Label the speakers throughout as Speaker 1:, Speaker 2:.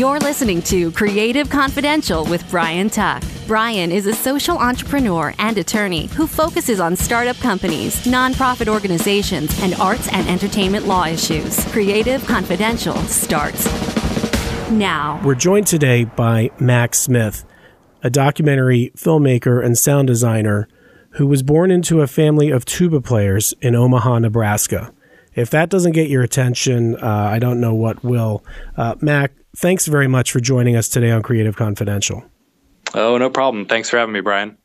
Speaker 1: You're listening to Creative Confidential with Brian Tuck. Brian is a social entrepreneur and attorney who focuses on startup companies, nonprofit organizations, and arts and entertainment law issues. Creative Confidential starts now.
Speaker 2: We're joined today by Max Smith, a documentary filmmaker and sound designer who was born into a family of tuba players in Omaha, Nebraska. If that doesn't get your attention, uh, I don't know what will. Uh, Mac, thanks very much for joining us today on Creative Confidential.
Speaker 3: Oh, no problem. Thanks for having me, Brian.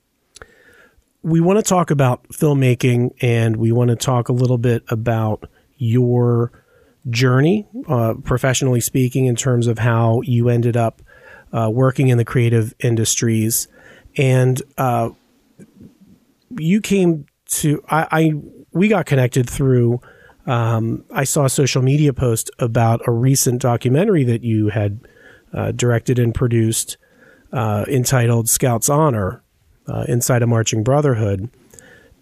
Speaker 2: We want to talk about filmmaking and we want to talk a little bit about your journey, uh, professionally speaking, in terms of how you ended up uh, working in the creative industries. And uh, you came to, I, I, we got connected through um, I saw a social media post about a recent documentary that you had uh, directed and produced uh, entitled Scouts Honor uh, Inside a Marching Brotherhood.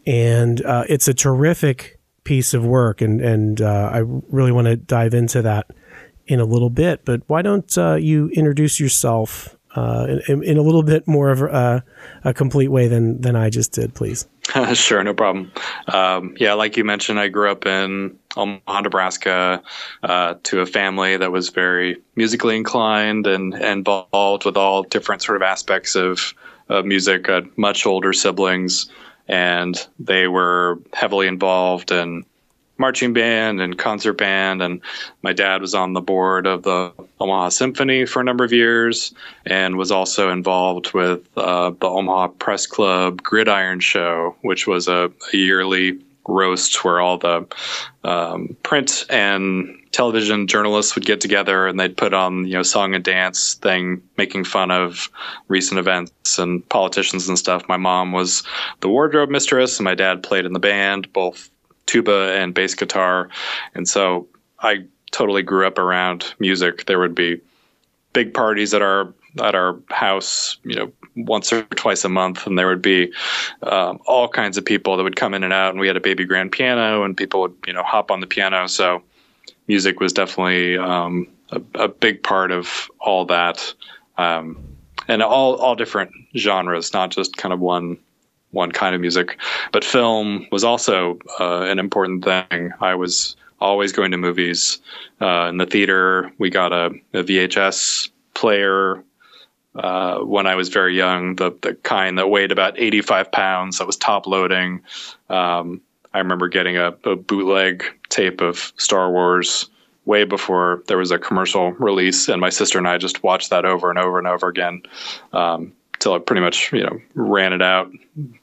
Speaker 2: And uh, it's a terrific piece of work, and, and uh, I really want to dive into that in a little bit. But why don't uh, you introduce yourself in, in, a little bit more of a, a complete way than, than I just did, please?
Speaker 3: sure, no problem. Um, yeah, like you mentioned, I grew up in Omaha, Nebraska, uh, to a family that was very musically inclined and, and involved with all different sort of aspects of, of music. Uh, much older siblings, and they were heavily involved in marching band and concert band. And my dad was on the board of the Omaha Symphony for a number of years and was also involved with uh, the Omaha Press Club Gridiron Show, which was a, a yearly roast where all the um, print and television journalists would get together and they'd put on you know song and dance thing making fun of recent events and politicians and stuff my mom was the wardrobe mistress and my dad played in the band both tuba and bass guitar. And so I totally grew up around music. There would be big parties at our at our house, you know, once or twice a month, and there would be um, all kinds of people that would come in and out. And we had a baby grand piano, and people would you know hop on the piano. So music was definitely um, a, a, big part of all that, um, and all all different genres, not just kind of one one kind of music. But film was also uh, an important thing. I was always going to movies. Uh, in the theater, we got a, a VHS player uh, when I was very young, the, the kind that weighed about 85 pounds, that was top loading. Um, I remember getting a, a, bootleg tape of Star Wars way before there was a commercial release, and my sister and I just watched that over and over and over again. Um, till I pretty much you know ran it out,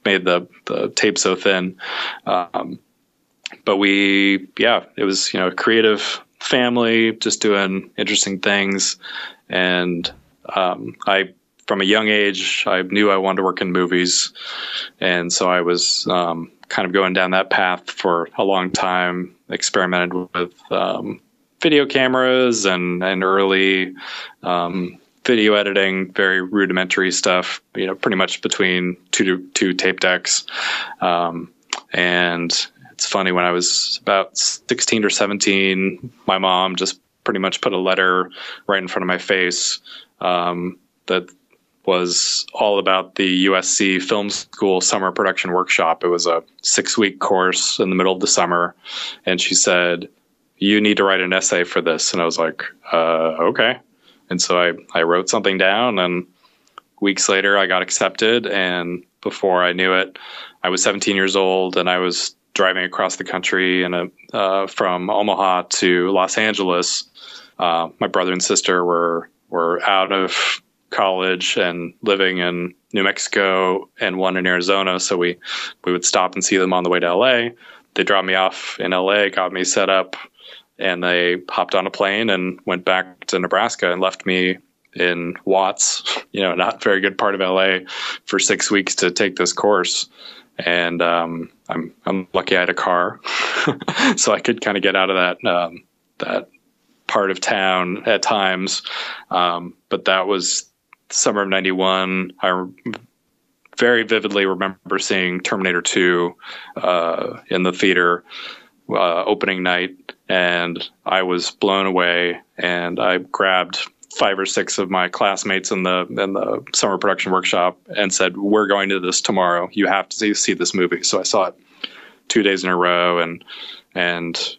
Speaker 3: made the the tape so thin. Um, but we, yeah, it was you know creative family, just doing interesting things, and um, I from a young age I knew I wanted to work in movies, and so I was um, kind of going down that path for a long time. Experimented with um, video cameras and and early um, video editing, very rudimentary stuff. You know, pretty much between two two tape decks. Um, and it's funny when I was about sixteen or seventeen, my mom just pretty much put a letter right in front of my face um, that was all about the USC Film School Summer Production Workshop. It was a six week course in the middle of the summer, and she said. You need to write an essay for this. And I was like, uh, okay. And so I, I wrote something down and weeks later I got accepted. And before I knew it, I was 17 years old and I was driving across the country in a, uh, from Omaha to Los Angeles. Uh, my brother and sister were, were out of college and living in New Mexico and one in Arizona. So we, we would stop and see them on the way to LA. They dropped me off in LA, got me set up and they hopped on a plane and went back to Nebraska and left me in Watts, you know, not very good part of LA, for six weeks to take this course. And um, I'm I'm lucky I had a car, so I could kind of get out of that um, that part of town at times. Um, but that was summer of '91. I very vividly remember seeing Terminator 2 uh, in the theater uh, opening night, and I was blown away. And I grabbed five or six of my classmates in the in the summer production workshop and said, "We're going to this tomorrow. You have to see, see this movie." So I saw it two days in a row, and and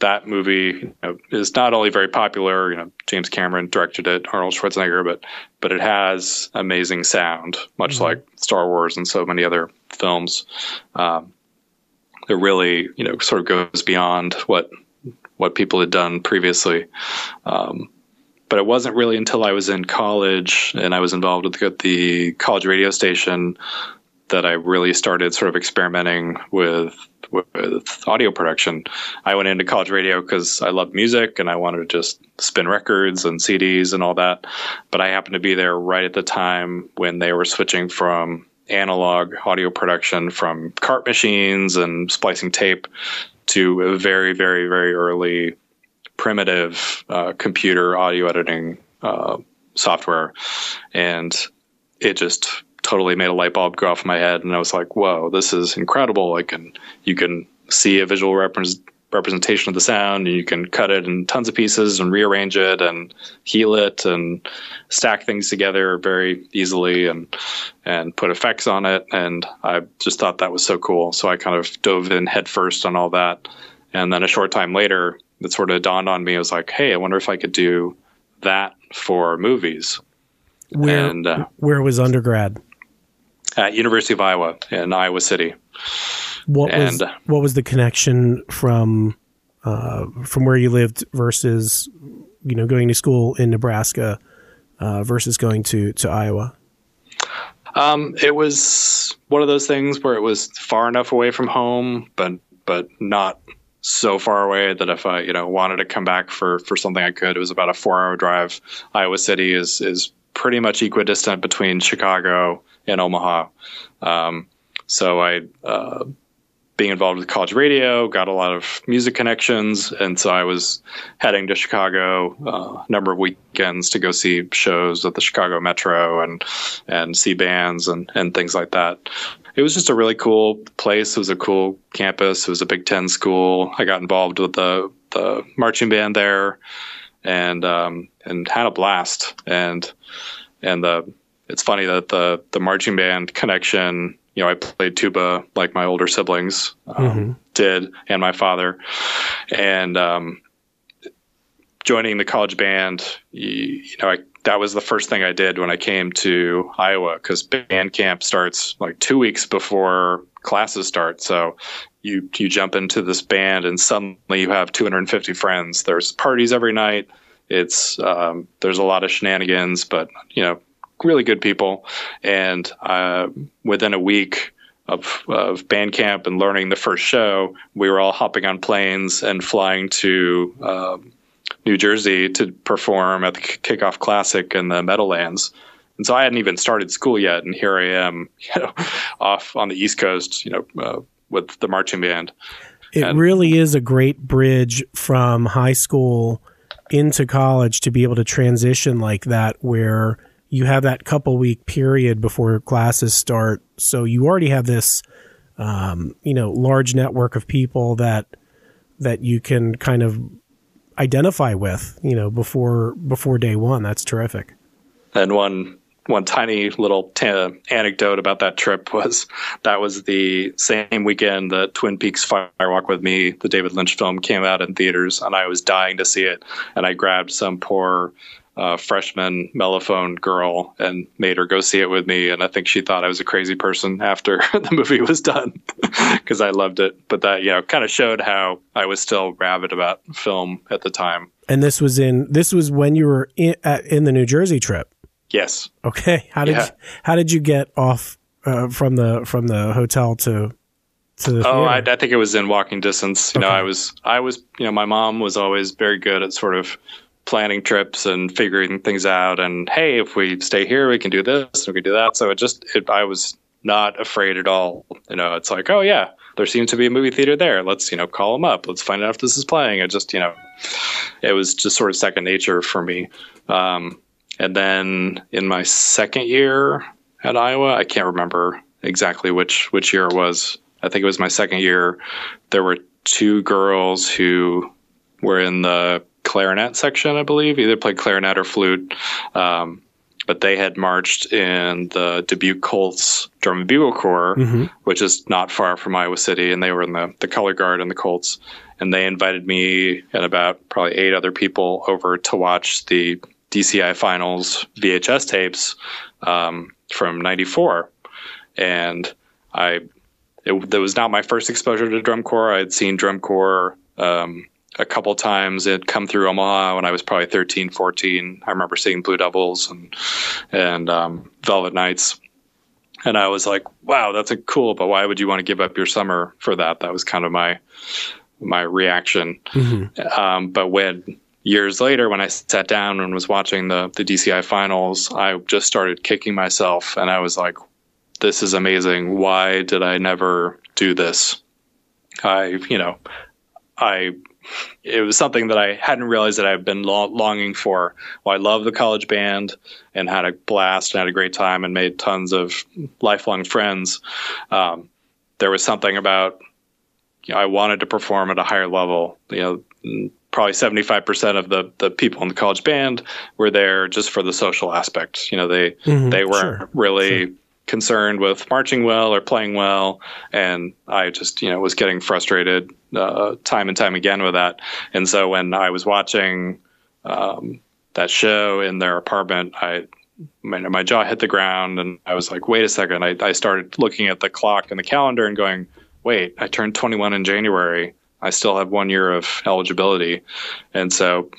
Speaker 3: that movie you know, is not only very popular. You know, James Cameron directed it, Arnold Schwarzenegger, but but it has amazing sound, much mm-hmm. like Star Wars and so many other films. Um, it really, you know, sort of goes beyond what what people had done previously. Um, but it wasn't really until I was in college and I was involved with the, college radio station that I really started sort of experimenting with with audio production. I went into college radio because I loved music and I wanted to just spin records and CDs and all that. But I happened to be there right at the time when they were switching from analog audio production from cart machines and splicing tape to a very, very, very early primitive uh, computer audio editing uh, software. And it just totally made a light bulb go off in my head. And I was like, whoa, this is incredible. I can, you can see a visual reference representation of the sound and you can cut it in tons of pieces and rearrange it and heal it and stack things together very easily and and put effects on it. And I just thought that was so cool. So I kind of dove in headfirst on all that. And then a short time later it sort of dawned on me. I was like hey I wonder if I could do that for movies.
Speaker 2: Where and, uh, where was undergrad?
Speaker 3: At University of Iowa in Iowa City
Speaker 2: what and, was what was the connection from uh, from where you lived versus you know going to school in Nebraska uh, versus going to to Iowa?
Speaker 3: Um, it was one of those things where it was far enough away from home, but but not so far away that if I you know wanted to come back for for something I could. It was about a four hour drive. Iowa City is is pretty much equidistant between Chicago and Omaha. Um, so I uh, being involved with college radio, got a lot of music connections, and so I was heading to Chicago uh, a number of weekends to go see shows at the Chicago Metro and and see bands and and things like that. It was just a really cool place. It was a cool campus. It was a Big Ten school. I got involved with the the marching band there, and um, and had a blast. And and the it's funny that the the marching band connection you know, I played tuba like my older siblings um, mm-hmm. did, and my father. And um, joining the college band, you, you know, I, that was the first thing I did when I came to Iowa because band camp starts like two weeks before classes start. So you you jump into this band and suddenly you have 250 friends. There's parties every night. It's um, there's a lot of shenanigans, but you know really good people. And uh, within a week of, of band camp and learning the first show, we were all hopping on planes and flying to um, New Jersey to perform at the Kickoff Classic in the Meadowlands. And so I hadn't even started school yet, and here I am, you know, off on the East Coast, you know, uh, with the marching band.
Speaker 2: It and, really is a great bridge from high school into college to be able to transition like that, where you have that couple week period before classes start. So you already have this, um, you know, large network of people that that you can kind of identify with, you know, before before day one. That's terrific.
Speaker 3: And one one tiny little t- anecdote about that trip was that was the same weekend that Twin Peaks Fire Walk with Me, the David Lynch film, came out in theaters, and I was dying to see it. And I grabbed some poor uh, freshman mellophone girl and made her go see it with me. And I think she thought I was a crazy person after the movie was done because I loved it. But that, you know, kind of showed how I was still rabid about film at the time.
Speaker 2: And this was in, this was when you were in, at, in the New Jersey trip.
Speaker 3: Yes.
Speaker 2: Okay. How did, yeah. you, how did you get off uh, from the, from the hotel to, to the
Speaker 3: oh, I, I, think it was in walking distance. You okay. know, I was, I was, you know, my mom was always very good at sort of planning trips and figuring things out. And hey, if we stay here, we can do this, and we can do that. So it just, it, I was not afraid at all. You know, it's like, oh yeah, there seems to be a movie theater there. Let's you know call them up. Let's find out if this is playing. It just you know, it was just sort of second nature for me. Um, and then in my second year at Iowa, I can't remember exactly which which year it was. I think it was my second year. There were two girls who were in the clarinet section, I believe, either played clarinet or flute. Um, but they had marched in the Dubuque Colts Drum and Bugle Corps, mm-hmm. which is not far from Iowa City, and they were in the, the color guard in the Colts. And they invited me and about probably eight other people over to watch the DCI finals VHS tapes um, from '94, and I it, that was not my first exposure to drum corps. I had seen drum corps um, a couple times. It come through Omaha when I was probably 13, 14. I remember seeing Blue Devils and and um, Velvet Knights, and I was like, "Wow, that's a cool." But why would you want to give up your summer for that? That was kind of my my reaction. Mm-hmm. Um, but when years later, when I sat down and was watching the the DCI finals, I just started kicking myself, and I was like, "This is amazing. Why did I never do this?" I, you know, I it was something that I hadn't realized that I've been lo- longing for. Well, I love the college band and had a blast and had a great time and made tons of lifelong friends. Um, there was something about you know, I wanted to perform at a higher level. You know, probably seventy five percent of the the people in the college band were there just for the social aspect. You know, they mm-hmm, they weren't sure, really. Sure concerned with marching well or playing well, and I just you know was getting frustrated uh, time and time again with that. And so when I was watching um, that show in their apartment, I my, my, jaw hit the ground, and I was like, "Wait a second. I, I started looking at the clock and the calendar and going, "Wait, I turned 21 in January. I still have one year of eligibility." And so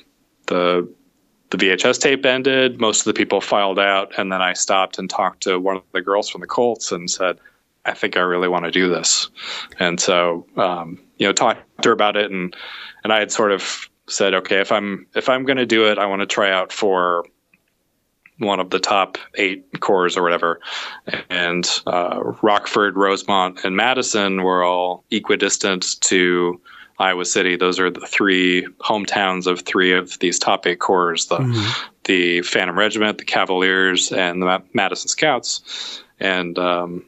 Speaker 3: the the VHS tape ended. Most of the people filed out, and then I stopped and talked to one of the girls from the Colts and said, "I think I really want to do this." And so, um, you know, talked to her about it, and and I had sort of said, "Okay, if I'm if I'm going to do it, I want to try out for." One of the top eight corps or whatever, and uh, Rockford, Rosemont, and Madison were all equidistant to Iowa City. Those are the three hometowns of three of these top eight corps: the mm-hmm. the Phantom Regiment, the Cavaliers, and the Madison Scouts. And um,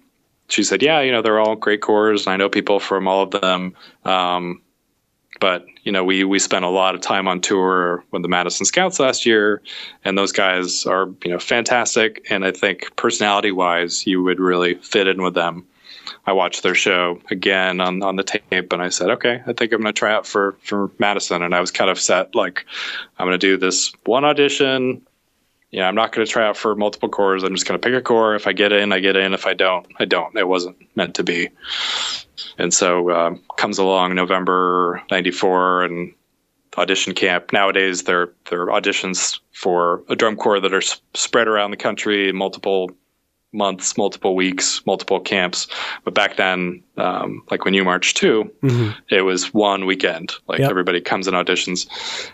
Speaker 3: she said, "Yeah, you know, they're all great corps, and I know people from all of them." Um, but you know, we we spent a lot of time on tour with the Madison Scouts last year, and those guys are you know fantastic. And I think personality wise, you would really fit in with them. I watched their show again on, on the tape and I said, okay, I think I'm going to try out for, for Madison. And I was kind of set, like, I'm going to do this one audition. Yeah, I'm not going to try out for multiple corps. I'm just going to pick a corps. If I get in, I get in. If I don't, I don't. It wasn't meant to be. And so um, comes along November 94 and audition camp. Nowadays, there, there are auditions for a drum corps that are spread around the country, multiple months, multiple weeks, multiple camps. But back then, um, like when you march too, mm-hmm. it was one weekend. Like yep. everybody comes and auditions,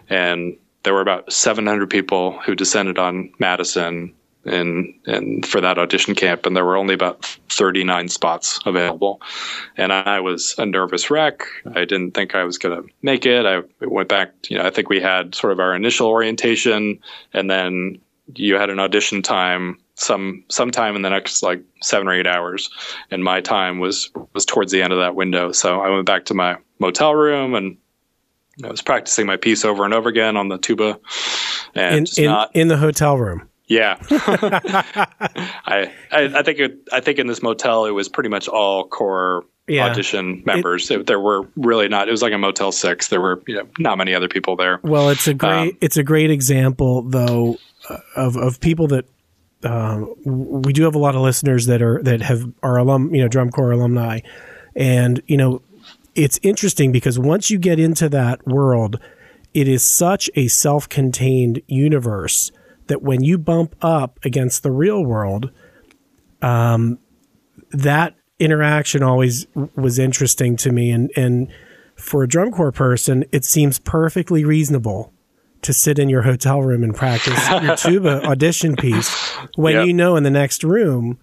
Speaker 3: and there were about 700 people who descended on Madison and and for that audition camp, and there were only about 39 spots available. And I was a nervous wreck. I didn't think I was going to make it. I went back. You know, I think we had sort of our initial orientation, and then you had an audition time some sometime in the next like seven or eight hours, and my time was was towards the end of that window. So I went back to my motel room and I was practicing my piece over and over again on the tuba,
Speaker 2: and in, in, not, in the hotel room.
Speaker 3: Yeah, I, I, I think it, I think in this motel it was pretty much all corps yeah. audition members. It, there were really not. It was like a Motel Six. There were you know not many other people there.
Speaker 2: Well, it's a great um, it's a great example though of of people that um, we do have a lot of listeners that are that have are alum, you know, drum corps alumni, and you know, it's interesting because once you get into that world, it is such a self-contained universe that when you bump up against the real world, um, that interaction always was interesting to me, and and for a drum corps person, it seems perfectly reasonable to sit in your hotel room and practice your tuba audition piece when yep. you know in the next room,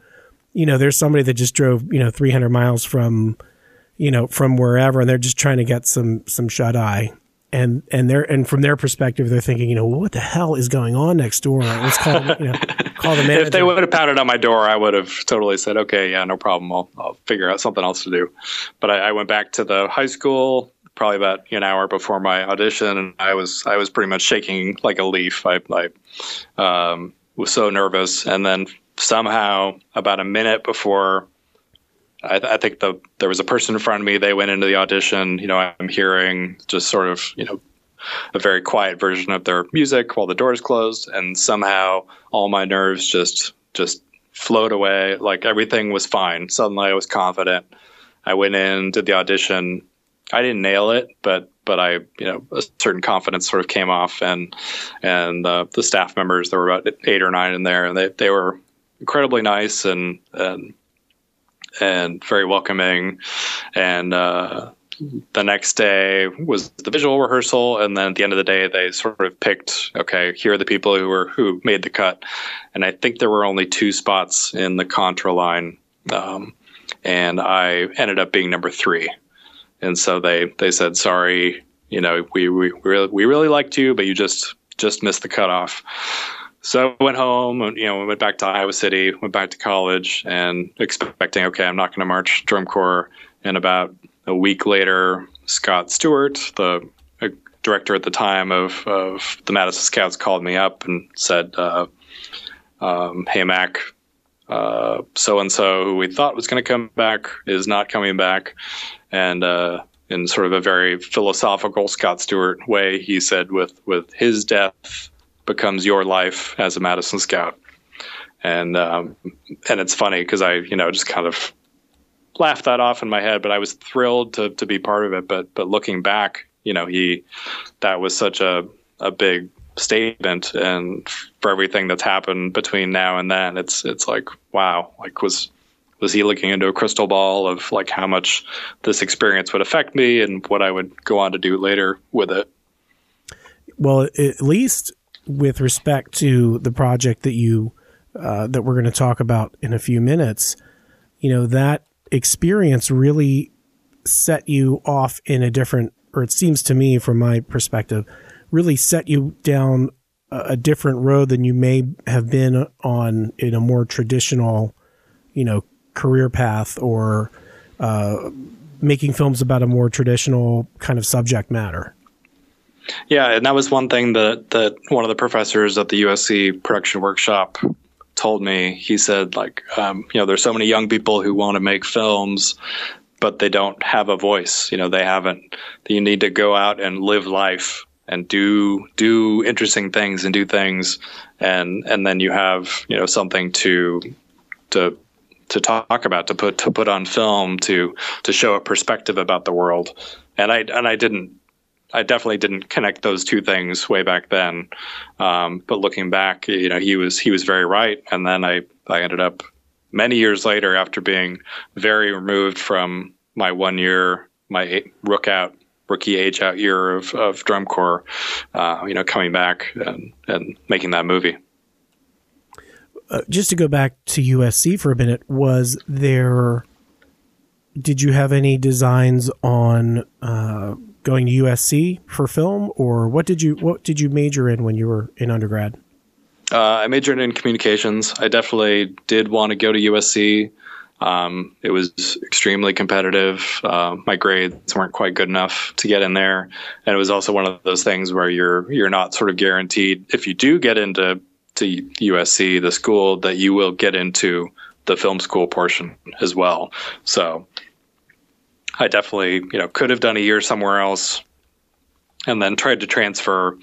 Speaker 2: you know, there's somebody that just drove, you know, 300 miles from, you know, from wherever and they're just trying to get some, some shut eye. And, and they're, and from their perspective, they're thinking, you know, what the hell is going on next door? Let's call, you know, call the manager.
Speaker 3: if they would have pounded on my door, I would have totally said, okay, yeah, no problem. I'll, I'll figure out something else to do. But I, I went back to the high school probably about an hour before my audition, and I was I was pretty much shaking like a leaf. I, I um, was so nervous, and then somehow about a minute before I, I, think the there was a person in front of me. They went into the audition. You know, I'm hearing just sort of you know a very quiet version of their music while the doors closed, and somehow all my nerves just just flowed away. Like everything was fine. Suddenly, I was confident. I went in, did the audition. I didn't nail it, but but I you know a certain confidence sort of came off, and and uh, the staff members there were about eight or nine in there, and they they were incredibly nice and and and very welcoming. And uh, the next day was the visual rehearsal, and then at the end of the day, they sort of picked, okay, here are the people who were who made the cut. And I think there were only two spots in the contra line, um, and I ended up being number three. And so they they said, sorry, you know, we we really, we really liked you, but you just just missed the cutoff. So I went home, and, you know, went back to Iowa City, went back to college, and expecting, okay, I'm not going to march drum corps. And about a week later, Scott Stewart, the uh, director at the time of, of the Madison Scouts, called me up and said, uh, um, "Hey Mac, so and so, who we thought was going to come back, is not coming back," and uh, in sort of a very philosophical Scott Stewart way, he said, "With with his death." becomes your life as a Madison Scout. And um, and it's funny because I you know just kind of laughed that off in my head, but I was thrilled to to be part of it. But but looking back, you know, he that was such a a big statement, and for everything that's happened between now and then, it's it's like wow, like was was he looking into a crystal ball of like how much this experience would affect me and what I would go on to do later with it?
Speaker 2: Well, at least with respect to the project that you uh, that we're going to talk about in a few minutes, you know that experience really set you off in a different, or it seems to me from my perspective, really set you down a, different road than you may have been on in a more traditional, you know, career path or uh, making films about a more traditional kind of subject matter.
Speaker 3: Yeah, and that was one thing that that one of the professors at the USC production workshop told me. He said, like, um, you know, there's so many young people who want to make films, but they don't have a voice. You know, they haven't. You need to go out and live life and do do interesting things and do things, and and then you have you know something to to to talk about to put to put on film to to show a perspective about the world and i and i didn't I definitely didn't connect those two things way back then. Um, but looking back, you know, he was he was very right. And then I I ended up many years later, after being very removed from my one year my rook out rookie age out year of, of drum corps, uh, you know, coming back and, and making that movie.
Speaker 2: Uh, just to go back to USC for a minute, was there? Did you have any designs on uh, going to USC for film, or what did you what did you major in when you were in undergrad?
Speaker 3: Uh, I majored in communications. I definitely did want to go to USC. Um, it was extremely competitive. Uh, my grades weren't quite good enough to get in there, and it was also one of those things where you're you're not sort of guaranteed if you do get into to USC, the school, that you will get into the film school portion as well. So I definitely, you know, could have done a year somewhere else and then tried to transfer.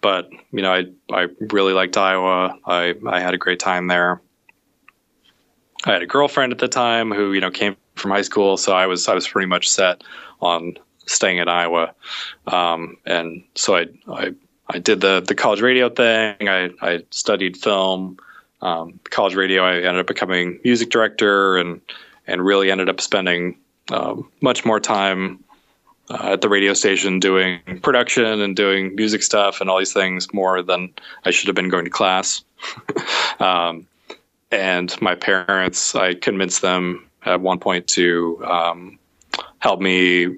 Speaker 3: But, you know, I, I really liked Iowa. I, I had a great time there. I had a girlfriend at the time who, you know, came from high school. So I was, I was pretty much set on staying in Iowa. Um, and so I, I, I did the, the college radio thing. I, I studied film. Um, college radio, I ended up becoming music director and, and really ended up spending um, much more time uh, at the radio station doing production and doing music stuff and all these things more than I should have been going to class. um, and my parents, I convinced them at one point to um, help me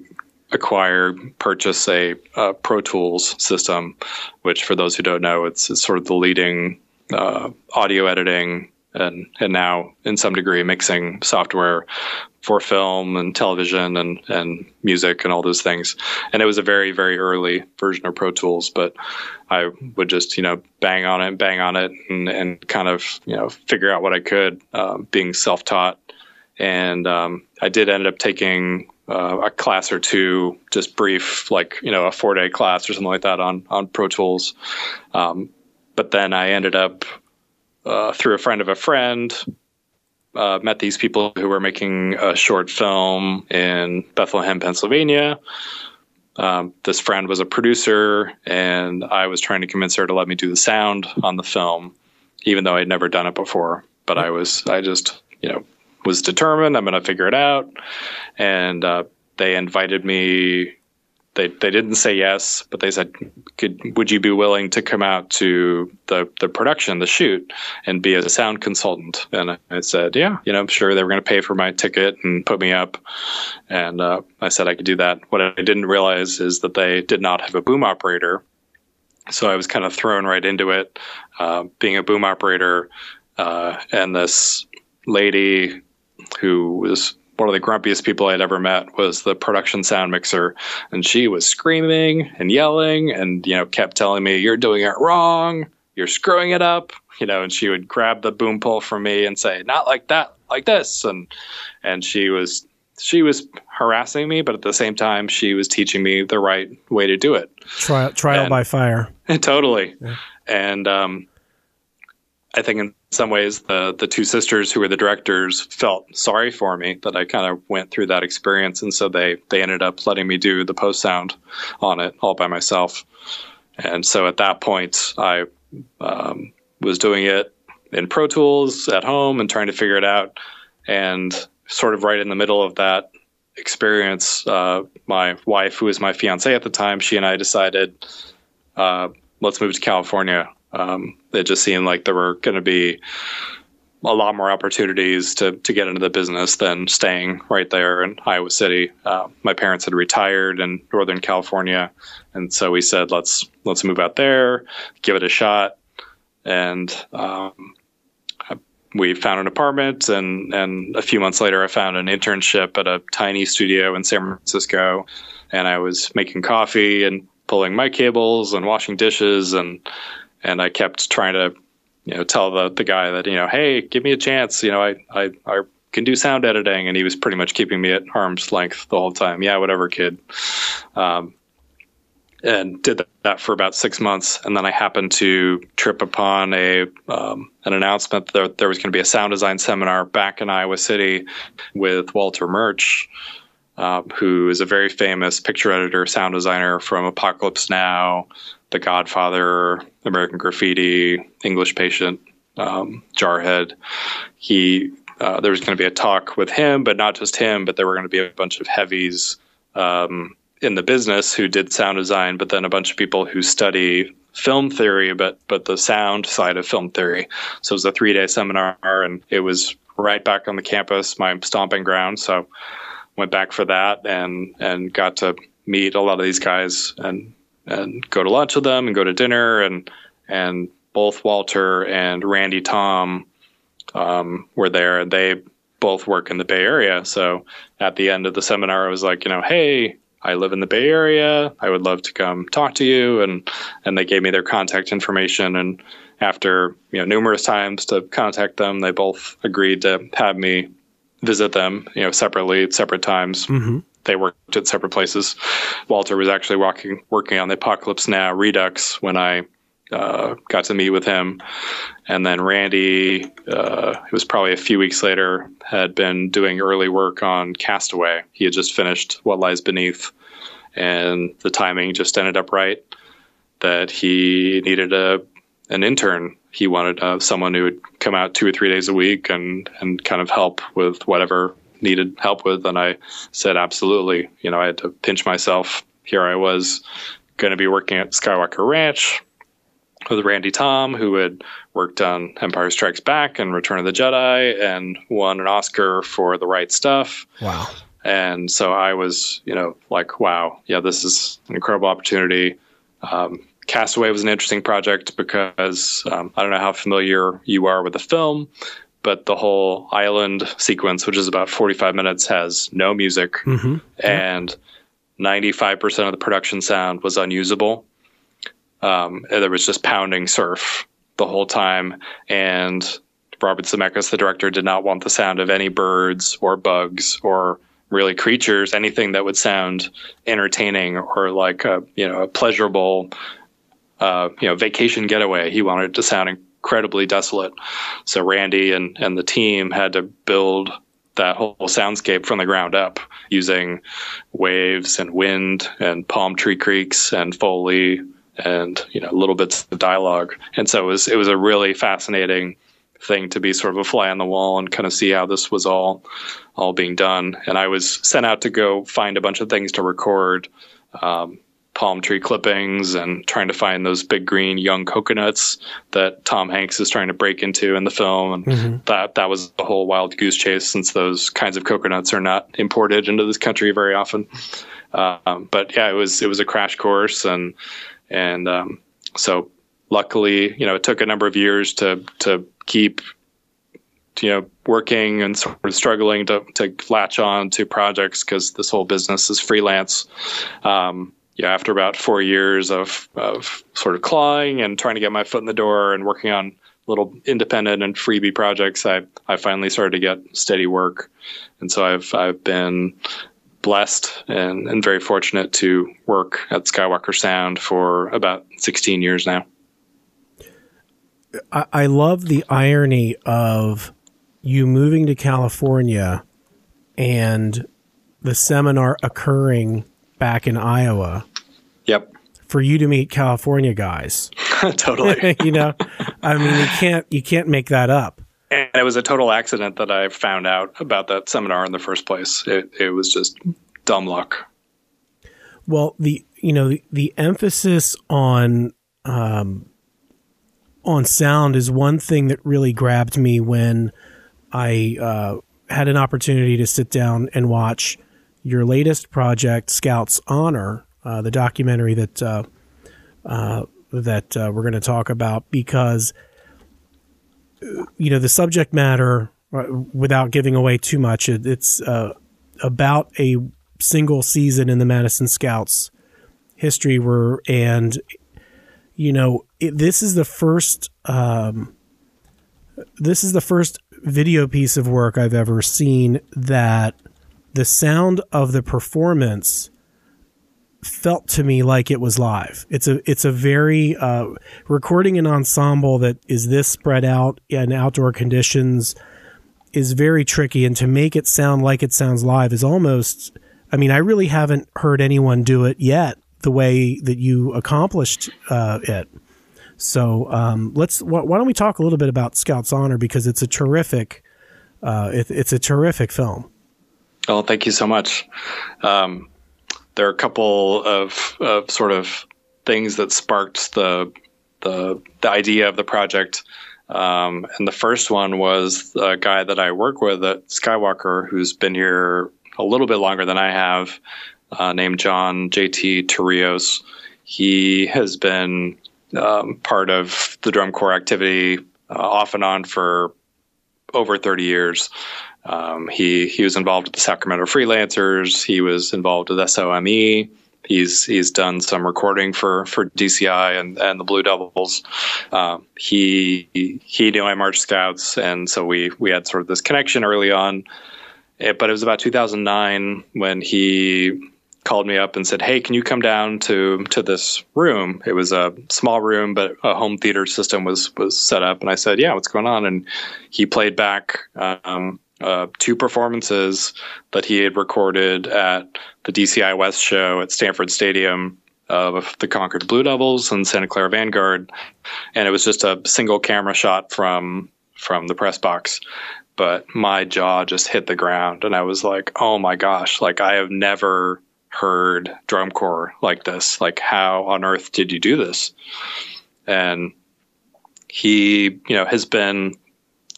Speaker 3: acquire, purchase a, a, Pro Tools system, which, for those who don't know, it's, it's sort of the leading uh, audio editing and and now in some degree mixing software for film and television and and music and all those things. And it was a very very early version of Pro Tools, but I would just you know bang on it, bang on it, and and kind of you know figure out what I could, uh, being self taught. And um, I did end up taking uh, a class or two, just brief, like you know, a four day class or something like that on on Pro Tools. Um, but then I ended up uh, through a friend of a friend, uh, met these people who were making a short film in Bethlehem, Pennsylvania. Um, this friend was a producer, and I was trying to convince her to let me do the sound on the film, even though I'd never done it before. But I was, I just, you know, was determined. I'm going to figure it out, and uh, they invited me they they didn't say yes, but they said, "Could would you be willing to come out to the the production, the shoot, and be a sound consultant?" And I said, "Yeah, you know, I'm sure they were going to pay for my ticket and put me up." And uh, I said I could do that. What I didn't realize is that they did not have a boom operator, so I was kind of thrown right into it, uh, being a boom operator, uh, and this lady who was one of the grumpiest people I'd ever met was the production sound mixer, and she was screaming and yelling, and you know kept telling me, "You're doing it wrong. You're screwing it up." You know, and she would grab the boom pole from me and say, "Not like that, like this," and and she was she was harassing me, but at the same time, she was teaching me the right way to do it.
Speaker 2: Trial trial and, by fire.
Speaker 3: Totally, yeah. and um, I think in some ways the the two sisters who were the directors felt sorry for me that I kind of went through that experience, and so they they ended up letting me do the post sound on it all by myself. And so at that point, I um, was doing it in Pro Tools at home and trying to figure it out. And sort of right in the middle of that experience, uh, my wife, who was my fiance at the time, she and I decided, uh, let's move to California um, it just seemed like there were going to be a lot more opportunities to to get into the business than staying right there in Iowa City. Uh, my parents had retired in Northern California, and so we said let's let's move out there, give it a shot, and um, we found an apartment. and And a few months later, I found an internship at a tiny studio in San Francisco, and I was making coffee and pulling mic cables and washing dishes and and I kept trying to, you know, tell the the guy that you know, hey, give me a chance. You know, I I, I can do sound editing, and he was pretty much keeping me at arm's length the whole time. Yeah, whatever, kid. Um, and did that for about six months, and then I happened to trip upon a um, an announcement that there was going to be a sound design seminar back in Iowa City with Walter Murch, uh, who is a very famous picture editor, sound designer from Apocalypse Now, the Godfather, American Graffiti, English Patient, um, Jarhead. He uh, there was going to be a talk with him, but not just him, but there were going to be a bunch of heavies um, in the business who did sound design, but then a bunch of people who study film theory, but but the sound side of film theory. So it was a three day seminar, and it was right back on the campus, my stomping ground. So went back for that and and got to meet a lot of these guys and and go to lunch with them and go to dinner and and both Walter and Randy Thom um, were there they both work in the Bay Area. So at the end of the seminar, I was like, you know, hey, I live in the Bay Area. I would love to come talk to you. And and they gave me their contact information. And after you know numerous times to contact them, they both agreed to have me visit them, you know, separately separate times. Mm-hmm they worked at separate places. Walter was actually walking, working on the Apocalypse Now Redux when I uh, got to meet with him. And then Randy, uh, it was probably a few weeks later, had been doing early work on Castaway. He had just finished What Lies Beneath, and the timing just ended up right that he needed a an intern. He wanted uh, someone who would come out two or three days a week and and kind of help with whatever needed help with, and I said absolutely. You know, I had to pinch myself. Here I was going to be working at Skywalker Ranch with Randy Thom, who had worked on Empire Strikes Back and Return of the Jedi, and won an Oscar for The Right Stuff.
Speaker 2: Wow.
Speaker 3: And so I was, you know, like, wow, yeah, this is an incredible opportunity. Um, Castaway was an interesting project because um, I don't know how familiar you are with the film, but the whole island sequence, which is about 45 minutes, has no music, mm-hmm. and 95% of the production sound was unusable. Um, there was just pounding surf the whole time, and Robert Zemeckis, the director, did not want the sound of any birds or bugs or really creatures, anything that would sound entertaining or like a you know a pleasurable uh, you know vacation getaway. He wanted it to sound incredibly desolate. So Randy and and the team had to build that whole soundscape from the ground up using waves and wind and palm tree creaks and foley and you know little bits of dialogue. And so it was it was a really fascinating thing to be sort of a fly on the wall and kind of see how this was all all being done. And I was sent out to go find a bunch of things to record. Um, palm tree clippings and trying to find those big green young coconuts that Tom Hanks is trying to break into in the film. And mm-hmm. that that was a whole wild goose chase since those kinds of coconuts are not imported into this country very often. Um, but yeah, it was it was a crash course and and um, so luckily, you know, it took a number of years to to keep you know working and sort of struggling to to latch on to projects because this whole business is freelance. Um, yeah, after about four years of of sort of clawing and trying to get my foot in the door and working on little independent and freebie projects, I I finally started to get steady work, and so I've I've been blessed and, and very fortunate to work at Skywalker Sound for about 16 years now.
Speaker 2: I, I love the irony of you moving to California and the seminar occurring back in Iowa.
Speaker 3: Yep.
Speaker 2: For you to meet California guys.
Speaker 3: totally.
Speaker 2: you know, I mean, you can't you can't make that up.
Speaker 3: And it was a total accident that I found out about that seminar in the first place. It it was just dumb luck.
Speaker 2: Well, the you know the, the emphasis on um, on sound is one thing that really grabbed me when I uh, had an opportunity to sit down and watch your latest project, Scouts Honor, uh, the documentary that uh, uh that uh, we're going to talk about, because you know the subject matter, uh, without giving away too much, it, it's about a single season in the Madison Scouts history were and you know it, this is the first um, this is the first video piece of work I've ever seen that the sound of the performance felt to me like it was live. It's a it's a very uh, recording an ensemble that is this spread out in outdoor conditions is very tricky, and to make it sound like it sounds live is almost I mean, I really haven't heard anyone do it yet the way that you accomplished uh, it. So um, let's. Wh- why don't we talk a little bit about Scouts Honor because it's a terrific, uh, it, it's a terrific film.
Speaker 3: Oh, thank you so much. Um, there are a couple of, of sort of things that sparked the the, the idea of the project. Um, and the first one was a guy that I work with at Skywalker, who's been here a little bit longer than I have, uh, named John JT Torrijos. He has been um, part of the drum corps activity uh, off and on for over 30 years. Um, he he was involved with the Sacramento Freelancers. He was involved with SOME. He's he's done some recording for, for DCI and, and the Blue Devils. Um, he he knew I marched scouts, and so we we had sort of this connection early on. It, but it was about 2009 when he called me up and said, "Hey, can you come down to to this room?" It was a small room, but a home theater system was was set up. And I said, "Yeah, what's going on?" And he played back um, uh, two performances that he had recorded at the DCI West show at Stanford Stadium of the Concord Blue Devils and Santa Clara Vanguard, and it was just a single camera shot from from the press box but my jaw just hit the ground and I was like, oh my gosh, like I have never heard drum corps like this. Like, how on earth did you do this? And he, you know, has been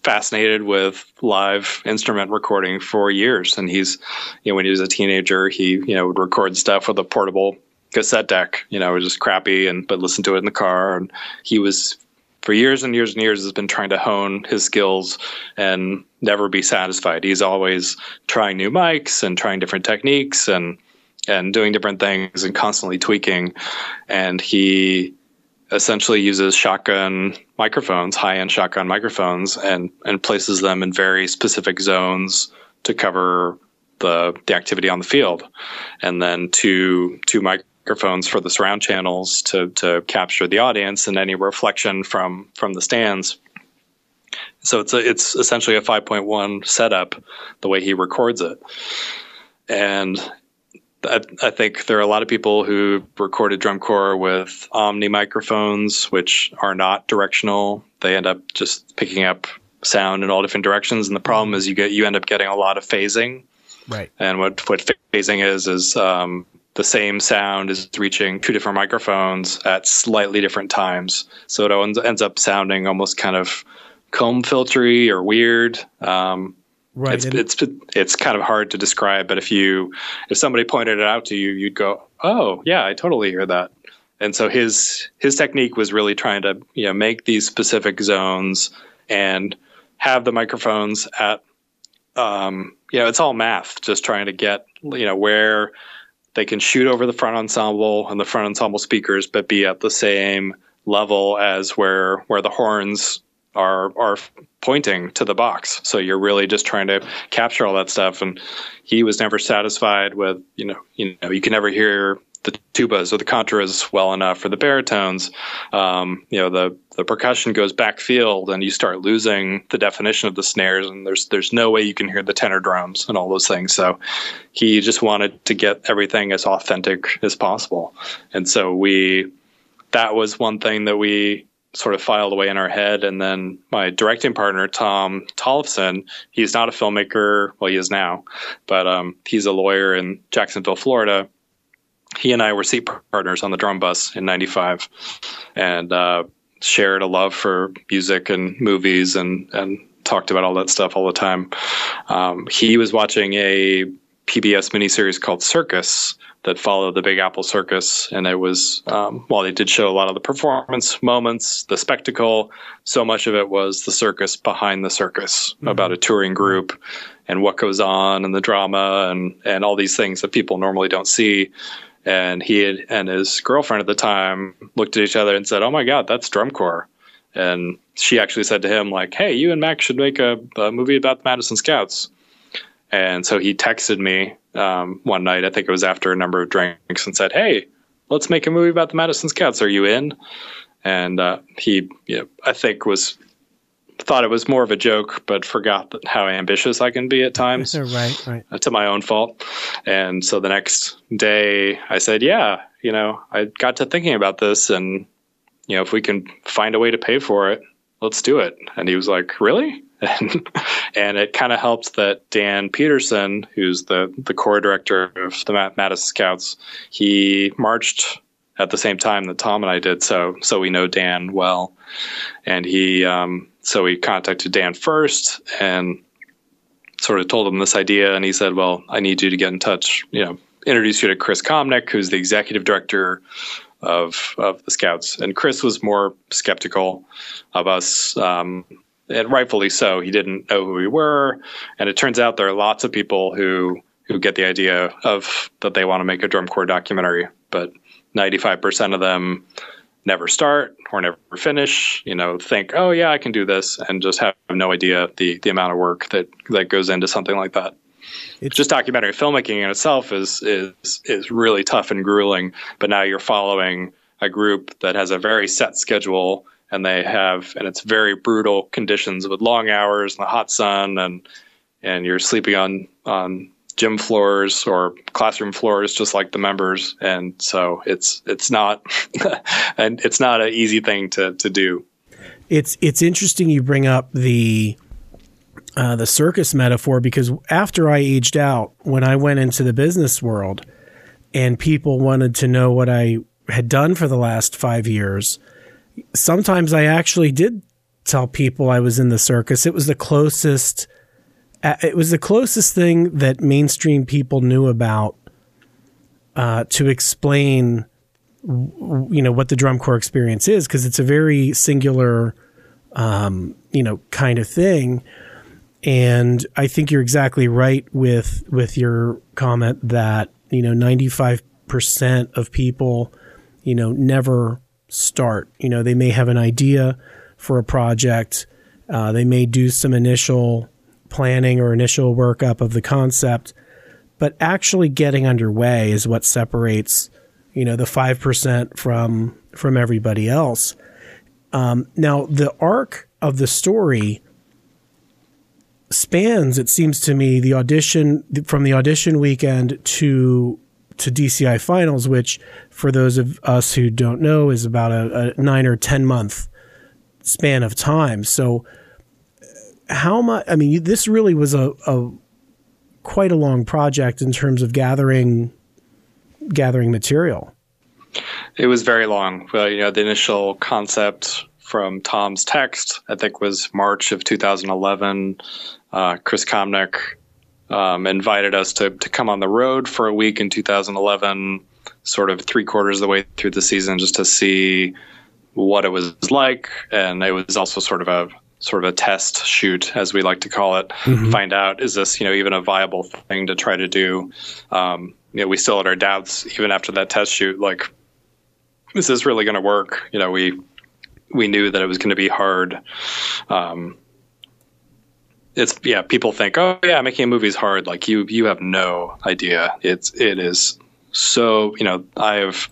Speaker 3: fascinated with live instrument recording for years. And he's, you know, when he was a teenager, he, you know, would record stuff with a portable cassette deck. You know, it was just crappy, and but listen to it in the car. And he was for years and years and years has been trying to hone his skills and never be satisfied. He's always trying new mics and trying different techniques and and doing different things and constantly tweaking. And he essentially uses shotgun microphones, high end shotgun microphones, and and places them in very specific zones to cover the the activity on the field, and then two two microphones for the surround channels to to capture the audience and any reflection from from the stands. So it's a, it's essentially a 5.1 setup the way he records it, and I, I, think there are a lot of people who recorded drum corps with Omni microphones, which are not directional. They end up just picking up sound in all different directions, and the problem is you get you end up getting a lot of phasing.
Speaker 2: Right.
Speaker 3: And what what phasing is is um, the same sound is reaching two different microphones at slightly different times, so it ends, ends up sounding almost kind of comb filtery or weird. Um, Right. It's, it's it's kind of hard to describe, but if you if somebody pointed it out to you, you'd go, "Oh, yeah, I totally hear that." And so his his technique was really trying to you know make these specific zones and have the microphones at um, you know it's all math, just trying to get you know where they can shoot over the front ensemble and the front ensemble speakers, but be at the same level as where where the horns are are pointing to the box. So you're really just trying to capture all that stuff. And he was never satisfied with you know you know you can never hear the tubas or the contras well enough for the baritones. Um, you know the the percussion goes backfield and you start losing the definition of the snares and there's there's no way you can hear the tenor drums and all those things. So he just wanted to get everything as authentic as possible. And so we that was one thing that we sort of filed away in our head. And then my directing partner, Tom Tollefson, he's not a filmmaker. Well, he is now, but um, he's a lawyer in Jacksonville, Florida. He and I were seat partners on the drum bus in 95 and uh, shared a love for music and movies and, and talked about all that stuff all the time. Um, he was watching a PBS miniseries called Circus, that followed the Big Apple Circus, and it was um, while they did show a lot of the performance moments, the spectacle, so much of it was the circus behind the circus mm-hmm. about a touring group and what goes on and the drama and and all these things that people normally don't see. And he had, and his girlfriend at the time looked at each other and said, "Oh my God, that's drum corps." And she actually said to him, like, "Hey, you and Max should make a, a movie about the Madison Scouts." And so he texted me um, one night. I think it was after a number of drinks, and said, "Hey, let's make a movie about the Madison Scouts. Are you in?" And uh, he, you know, I think, was thought it was more of a joke, but forgot how ambitious I can be at times.
Speaker 2: right, right.
Speaker 3: Uh, to my own fault. And so the next day, I said, "Yeah, you know, I got to thinking about this, and you know, if we can find a way to pay for it, let's do it." And he was like, "Really?" And, it kind of helped that Dan Peterson, who's the the corps director of the Madison Scouts, he marched at the same time that Tom and I did, so so we know Dan well, and he um, so we contacted Dan first and sort of told him this idea, and he said, "Well, I need you to get in touch, you know, introduce you to Chris Komnick, who's the executive director." Of, of the scouts and Chris was more skeptical of us um, and rightfully so. He didn't know who we were, and it turns out there are lots of people who who get the idea of that they want to make a drum corps documentary, but 95% of them never start or never finish. You know, think, oh yeah, I can do this, and just have no idea the the amount of work that that goes into something like that. It's just documentary filmmaking in itself is is is really tough and grueling. But now you're following a group that has a very set schedule and they have and it's very brutal conditions with long hours and the hot sun and and you're sleeping on on gym floors or classroom floors just like the members. And so it's it's not and it's not an easy thing to to do.
Speaker 2: It's it's interesting you bring up the uh, the circus metaphor because after I aged out, when I went into the business world, and people wanted to know what I had done for the last five years, sometimes I actually did tell people I was in the circus. It was the closest. Uh, it was the closest thing that mainstream people knew about uh, to explain, you know, what the drum corps experience is because it's a very singular, um, you know, kind of thing. And I think you're exactly right with with your comment that you know 95 percent of people, you know, never start. You know, they may have an idea for a project. Uh, they may do some initial planning or initial workup of the concept, but actually getting underway is what separates, you know, the five percent from from everybody else. Um, now, the arc of the story spans, it seems to me, the audition from the audition weekend to to DCI finals, which for those of us who don't know is about a, a nine or ten month span of time. So, how much? I mean, this really was a, a quite a long project in terms of gathering gathering material.
Speaker 3: It was very long. Well, you know, the initial concept from Tom's text, I think, was March of 2011. Uh, Chris Komnick um, invited us to, to come on the road for a week in 2011, sort of three quarters of the way through the season, just to see what it was like. And it was also sort of a sort of a test shoot, as we like to call it, mm-hmm. find out is this you know even a viable thing to try to do. Um, you know, we still had our doubts even after that test shoot, like is this really going to work? You know, we we knew that it was going to be hard. Um, it's yeah, people think, oh yeah, making a movie is hard. Like you you have no idea. It's it is so you know I have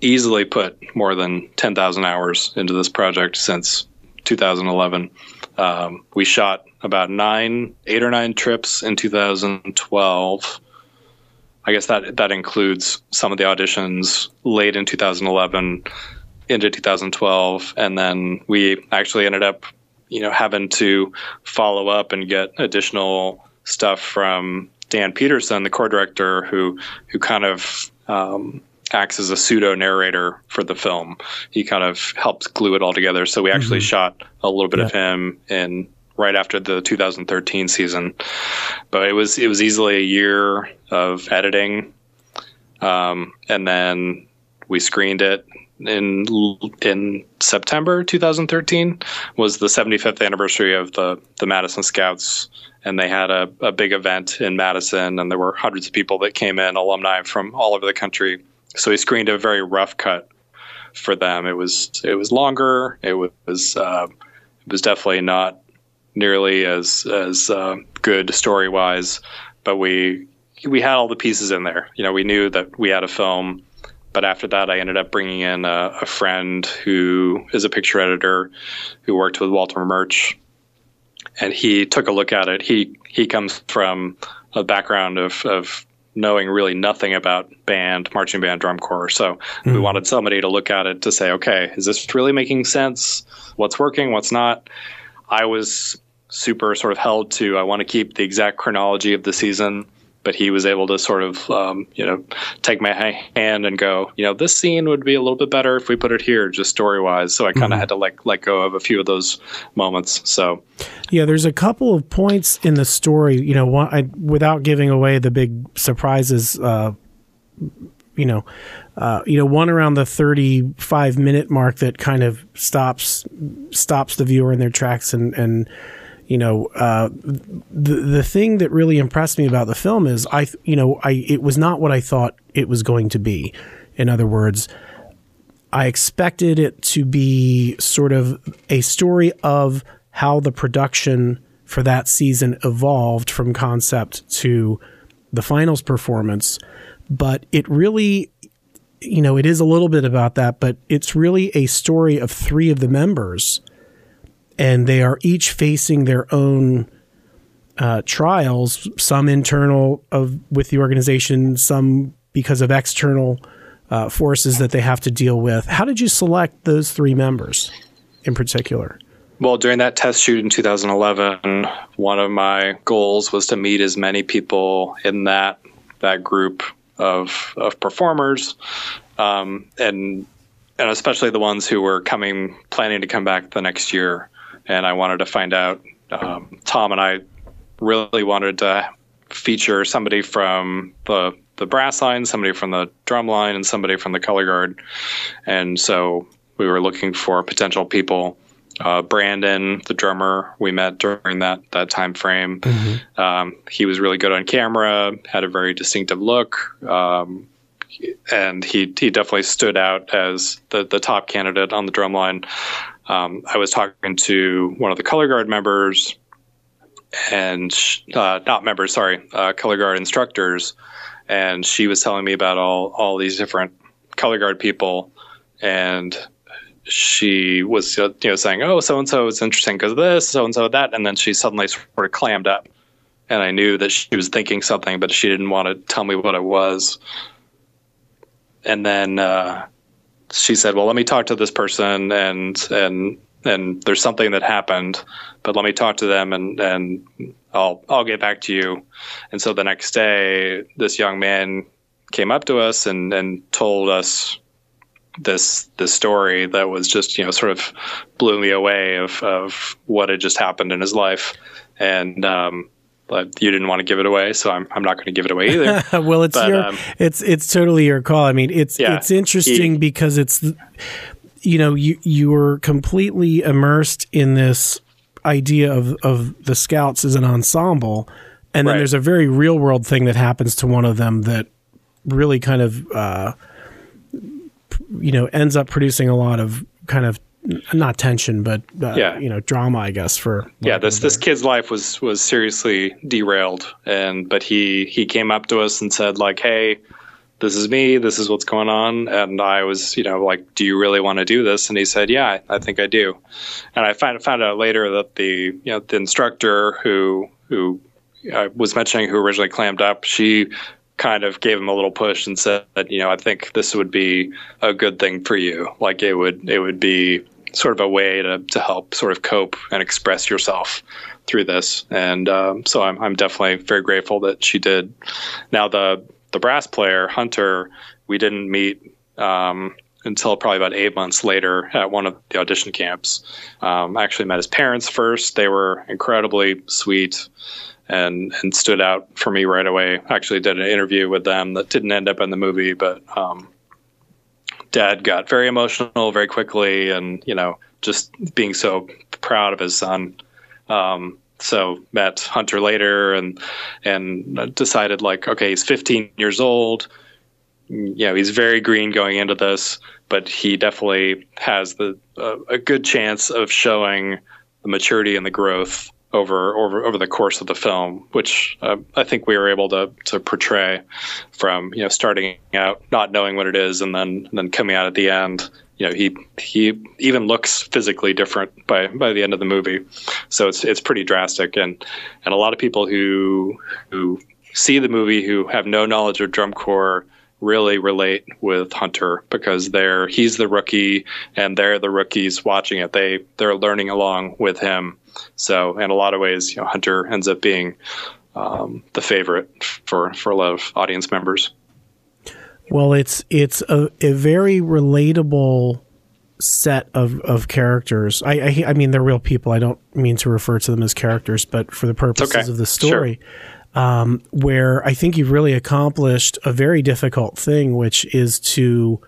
Speaker 3: easily put more than ten thousand hours into this project since 2011. Um, we shot about nine, eight or nine trips in 2012. I guess that that includes some of the auditions late in 2011 into 2012, and then we actually ended up, you know, having to follow up and get additional stuff from Dan Peterson, the corps director, who who kind of um, acts as a pseudo narrator for the film. He kind of helps glue it all together. So we actually mm-hmm. shot a little bit yeah. of him in right after the 2013 season, but it was it was easily a year of editing, um, and then we screened it in in September 2013 was the 75th anniversary of the the Madison Scouts, and they had a, a big event in Madison, and there were hundreds of people that came in, alumni from all over the country. So we screened a very rough cut for them. It was it was longer. It was uh, it was definitely not nearly as as uh, good story wise, but we we had all the pieces in there. You know, we knew that we had a film but after that, I ended up bringing in a, a, friend who is a picture editor who worked with Walter Murch, and he took a look at it. He he comes from a background of, of knowing really nothing about band, marching band, drum corps. So mm-hmm. we wanted somebody to look at it to say, okay, is this really making sense? What's working? What's not? I was super sort of held to. I want to keep the exact chronology of the season but he was able to sort of um, you know take my hand and go you know this scene would be a little bit better if we put it here just story wise so i kind of mm-hmm. had to like let go of a few of those moments so
Speaker 2: yeah there's a couple of points in the story you know one, I, without giving away the big surprises uh, you know uh, you know one around the 35 minute mark that kind of stops stops the viewer in their tracks and and you know, uh, the the thing that really impressed me about the film is I, you know, I it was not what I thought it was going to be. In other words, I expected it to be sort of a story of how the production for that season evolved from concept to the finals performance, but it really you know, it is a little bit about that, but it's really a story of three of the members and they are each facing their own uh, trials, some internal of with the organization, some because of external uh, forces that they have to deal with. How did you select those three members in particular?
Speaker 3: Well, during that test shoot in 2011, one of my goals was to meet as many people in that that group of of performers, um, and and especially the ones who were coming planning to come back the next year and I wanted to find out. Um, Tom and I really wanted to feature somebody from the the brass line, somebody from the drum line, and somebody from the color guard. And so we were looking for potential people. Uh, Brandon, the drummer, we met during that that time frame. Mm-hmm. Um, he was really good on camera, had a very distinctive look, um, and he he definitely stood out as the the top candidate on the drum line. Um, I was talking to one of the color guard members, and uh, not members, sorry, uh, color guard instructors, and she was telling me about all all these different color guard people, and she was you know saying, "Oh, so and so is interesting because of this, so and so that," and then she suddenly sort of clammed up, and I knew that she was thinking something, but she didn't want to tell me what it was. And then uh, she said, "Well, let me talk to this person, and and and there's something that happened, but let me talk to them, and and I'll I'll get back to you." And so the next day, this young man came up to us and and told us this this story that was just you know sort of blew me away of of what had just happened in his life, and um, but you didn't want to give it away, so I'm I'm not going to give it away either.
Speaker 2: well, it's but, your um, it's it's totally your call. I mean, it's yeah, it's interesting he, because it's you know you you were completely immersed in this idea of of the scouts as an ensemble, and then right. there's a very real world thing that happens to one of them that really kind of. Uh, you know ends up producing a lot of kind of not tension, but uh, yeah. you know, drama, I guess. For
Speaker 3: yeah, this this kid's life was was seriously derailed, and but he he came up to us and said like, "Hey, this is me. This is what's going on." And I was, you know, like, "Do you really want to do this?" And he said, "Yeah, I, I think I do." And I found found out later that the you know the instructor who who I was mentioning who originally clammed up, she kind of gave him a little push and said, you know, I think this would be a good thing for you. Like it would it would be sort of a way to to help sort of cope and express yourself through this. And um, so I'm I'm definitely very grateful that she did. Now the the brass player Hunter, we didn't meet. Um, until probably about eight months later at one of the audition camps. Um, I actually met his parents first. They were incredibly sweet and and stood out for me right away. Actually, did an interview with them that didn't end up in the movie, but um, Dad got very emotional very quickly, and you know, just being so proud of his son. Um, so met Hunter later, and and decided like, okay, he's 15 years old. You know, he's very green going into this, but he definitely has the uh, a good chance of showing the maturity and the growth over over over the course of the film, which uh, I think we were able to to portray from you know starting out not knowing what it is and then and then coming out at the end. You know, he he even looks physically different by by the end of the movie, so it's it's pretty drastic. And and a lot of people who who see the movie who have no knowledge of drum corps really relate with Hunter because they're he's the rookie and they're the rookies watching it. They they're learning along with him so in a lot of ways, you know, Hunter ends up being um, the favorite for for a lot of audience members.
Speaker 2: Well, it's it's a, a very relatable set of, of characters. I, I, I mean they're real people. I don't mean to refer to them as characters, but for the purposes okay. of the story, sure. Um, where I think you've really accomplished a very difficult thing, which is to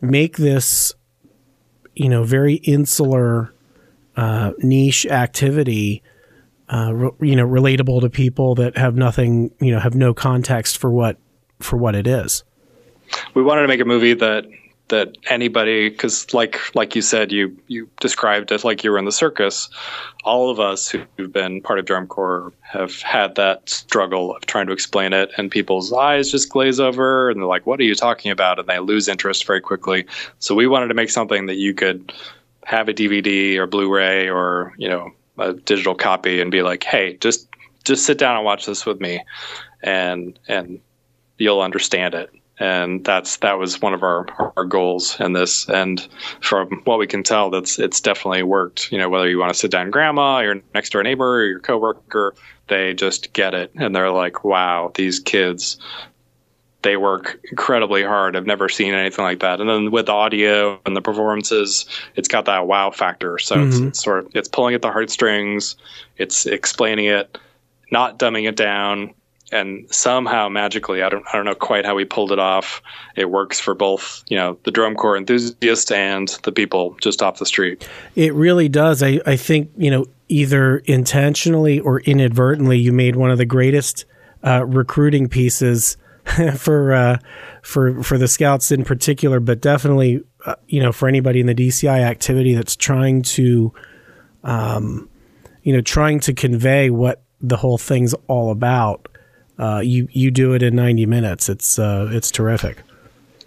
Speaker 2: make this, you know, very insular uh, niche activity, uh, re- you know, relatable to people that have nothing, you know, have no context for what for what it is.
Speaker 3: We wanted to make a movie that that anybody because like like you said you you described it like you were in the circus. All of us who've been part of drum corps have had that struggle of trying to explain it and people's eyes just glaze over and they're like what are you talking about? And they lose interest very quickly. So we wanted to make something that you could have a DVD or Blu-ray or you know a digital copy and be like, hey, just just sit down and watch this with me, and and you'll understand it. And that's that was one of our, our goals in this. And from what we can tell, that's it's definitely worked. You know, whether you want to sit down grandma, your next door neighbor, or your coworker, they just get it, and they're like, wow, these kids they work incredibly hard. I've never seen anything like that. And then with the audio and the performances, it's got that wow factor. So mm-hmm. it's, it's, sort of it's pulling at the heartstrings, it's explaining it, not dumbing it down, and somehow magically, I don't, I don't know quite how we pulled it off. It works for both, you know, the drum corps enthusiast and the people just off the street.
Speaker 2: It really does. I, I think, you know, either intentionally or inadvertently, you made one of the greatest uh, recruiting pieces for uh, for for the scouts in particular, but definitely, uh, you know, for anybody in the DCI activity that's trying to, um, you know, trying to convey what the whole thing's all about uh, you you do it in 90 minutes. It's uh, it's terrific.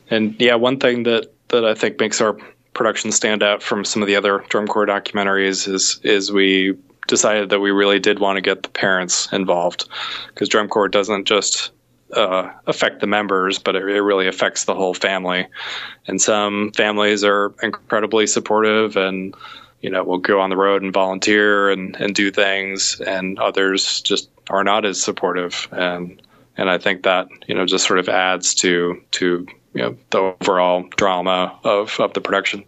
Speaker 3: And yeah, one thing that that I think makes our production stand out from some of the other drum corps documentaries is is we decided that we really did want to get the parents involved because drum corps doesn't just uh, affect the members, but it, it, really affects the whole family. And some families are incredibly supportive and you know will go on the road and volunteer and, and do things, and others just are not as supportive and and I think that you know just sort of adds to to you know the overall drama of of the production.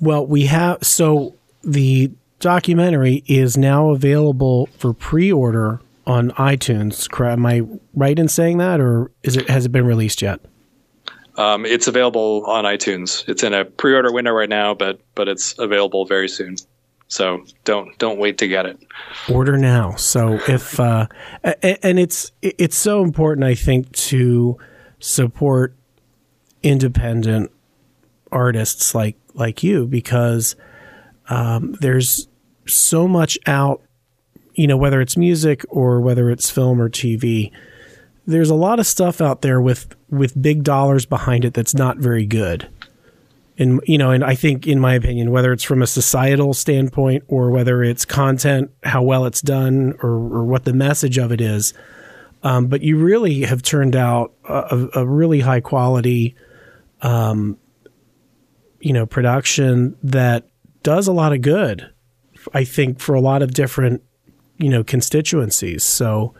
Speaker 2: Well, we have so the documentary is now available for pre-order on iTunes. Am I right in saying that, or is it has it been released yet?
Speaker 3: Um, it's available on iTunes. It's in a pre-order window right now, but but it's available very soon. So don't don't wait to get it.
Speaker 2: Order now. So if uh, and it's it's so important, I think, to support independent artists like like you because um, there's so much out. You know, whether it's music or whether it's film or TV, there's a lot of stuff out there with with big dollars behind it that's not very good in you know, and I think, in my opinion, whether it's from a societal standpoint or whether it's content, how well it's done, or, or what the message of it is, um, but you really have turned out a, a really high quality, um, you know, production that does a lot of good. I think for a lot of different, you know, constituencies. So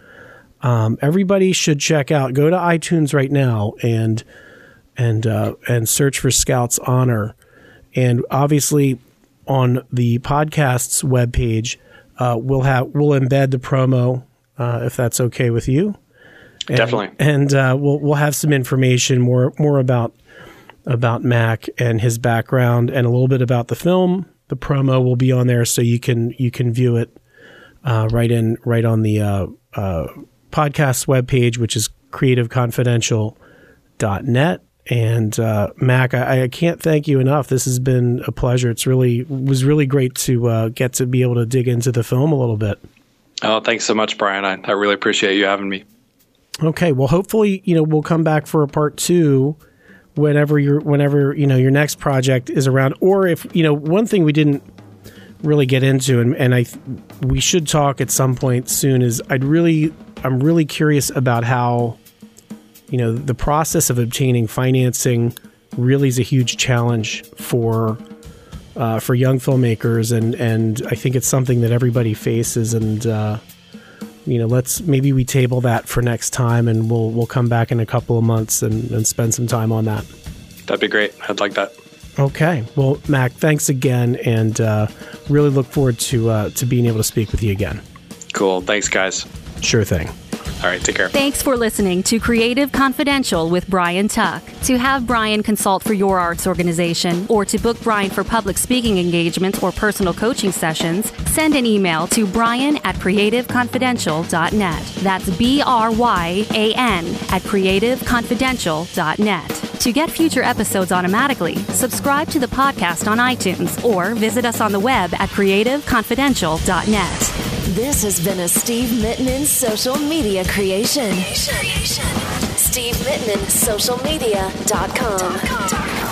Speaker 2: um, everybody should check out. Go to iTunes right now and and uh, and search for Scouts Honor. And obviously, on the podcast's webpage, uh, we'll have we'll embed the promo uh, if that's okay with you.
Speaker 3: And, Definitely.
Speaker 2: And uh, we'll we'll have some information more more about about Mac and his background and a little bit about the film. The promo will be on there, so you can you can view it uh, right in right on the uh, webpage, which is creativeconfidential.net. And uh, Mac, I, I, can't thank you enough. This has been a pleasure. It's really was really great to uh, get to be able to dig into the film a little bit.
Speaker 3: Oh, thanks so much, Bryan. I, I really appreciate you having me.
Speaker 2: Okay, well, hopefully, you know, we'll come back for a part two whenever your whenever you know your next project is around, or if you know one thing we didn't really get into, and, and I we should talk at some point soon is I'd really I'm really curious about how you know, the process of obtaining financing really is a huge challenge for uh, for young filmmakers, and and I think it's something that everybody faces. And uh, you know, let's maybe we table that for next time, and we'll we'll come back in a couple of months and, and spend some time on that.
Speaker 3: That'd be great. I'd like that.
Speaker 2: Okay. Well, Mac, thanks again, and uh, really look forward to uh, to being able to speak with you again.
Speaker 3: Cool. Thanks, guys.
Speaker 2: Sure thing.
Speaker 3: All right, take care.
Speaker 1: Thanks for listening to Creative Confidential with Bryan Tuck. To have Bryan consult for your arts organization or to book Bryan for public speaking engagements or personal coaching sessions, send an email to bryan at creativeconfidential.net. That's B R Y A N at creativeconfidential.net. To get future episodes automatically, subscribe to the podcast on iTunes or visit us on the web at creativeconfidential.net.
Speaker 4: This has been a Steve Mittman social media creation. Steve Mittman, socialmedia.com.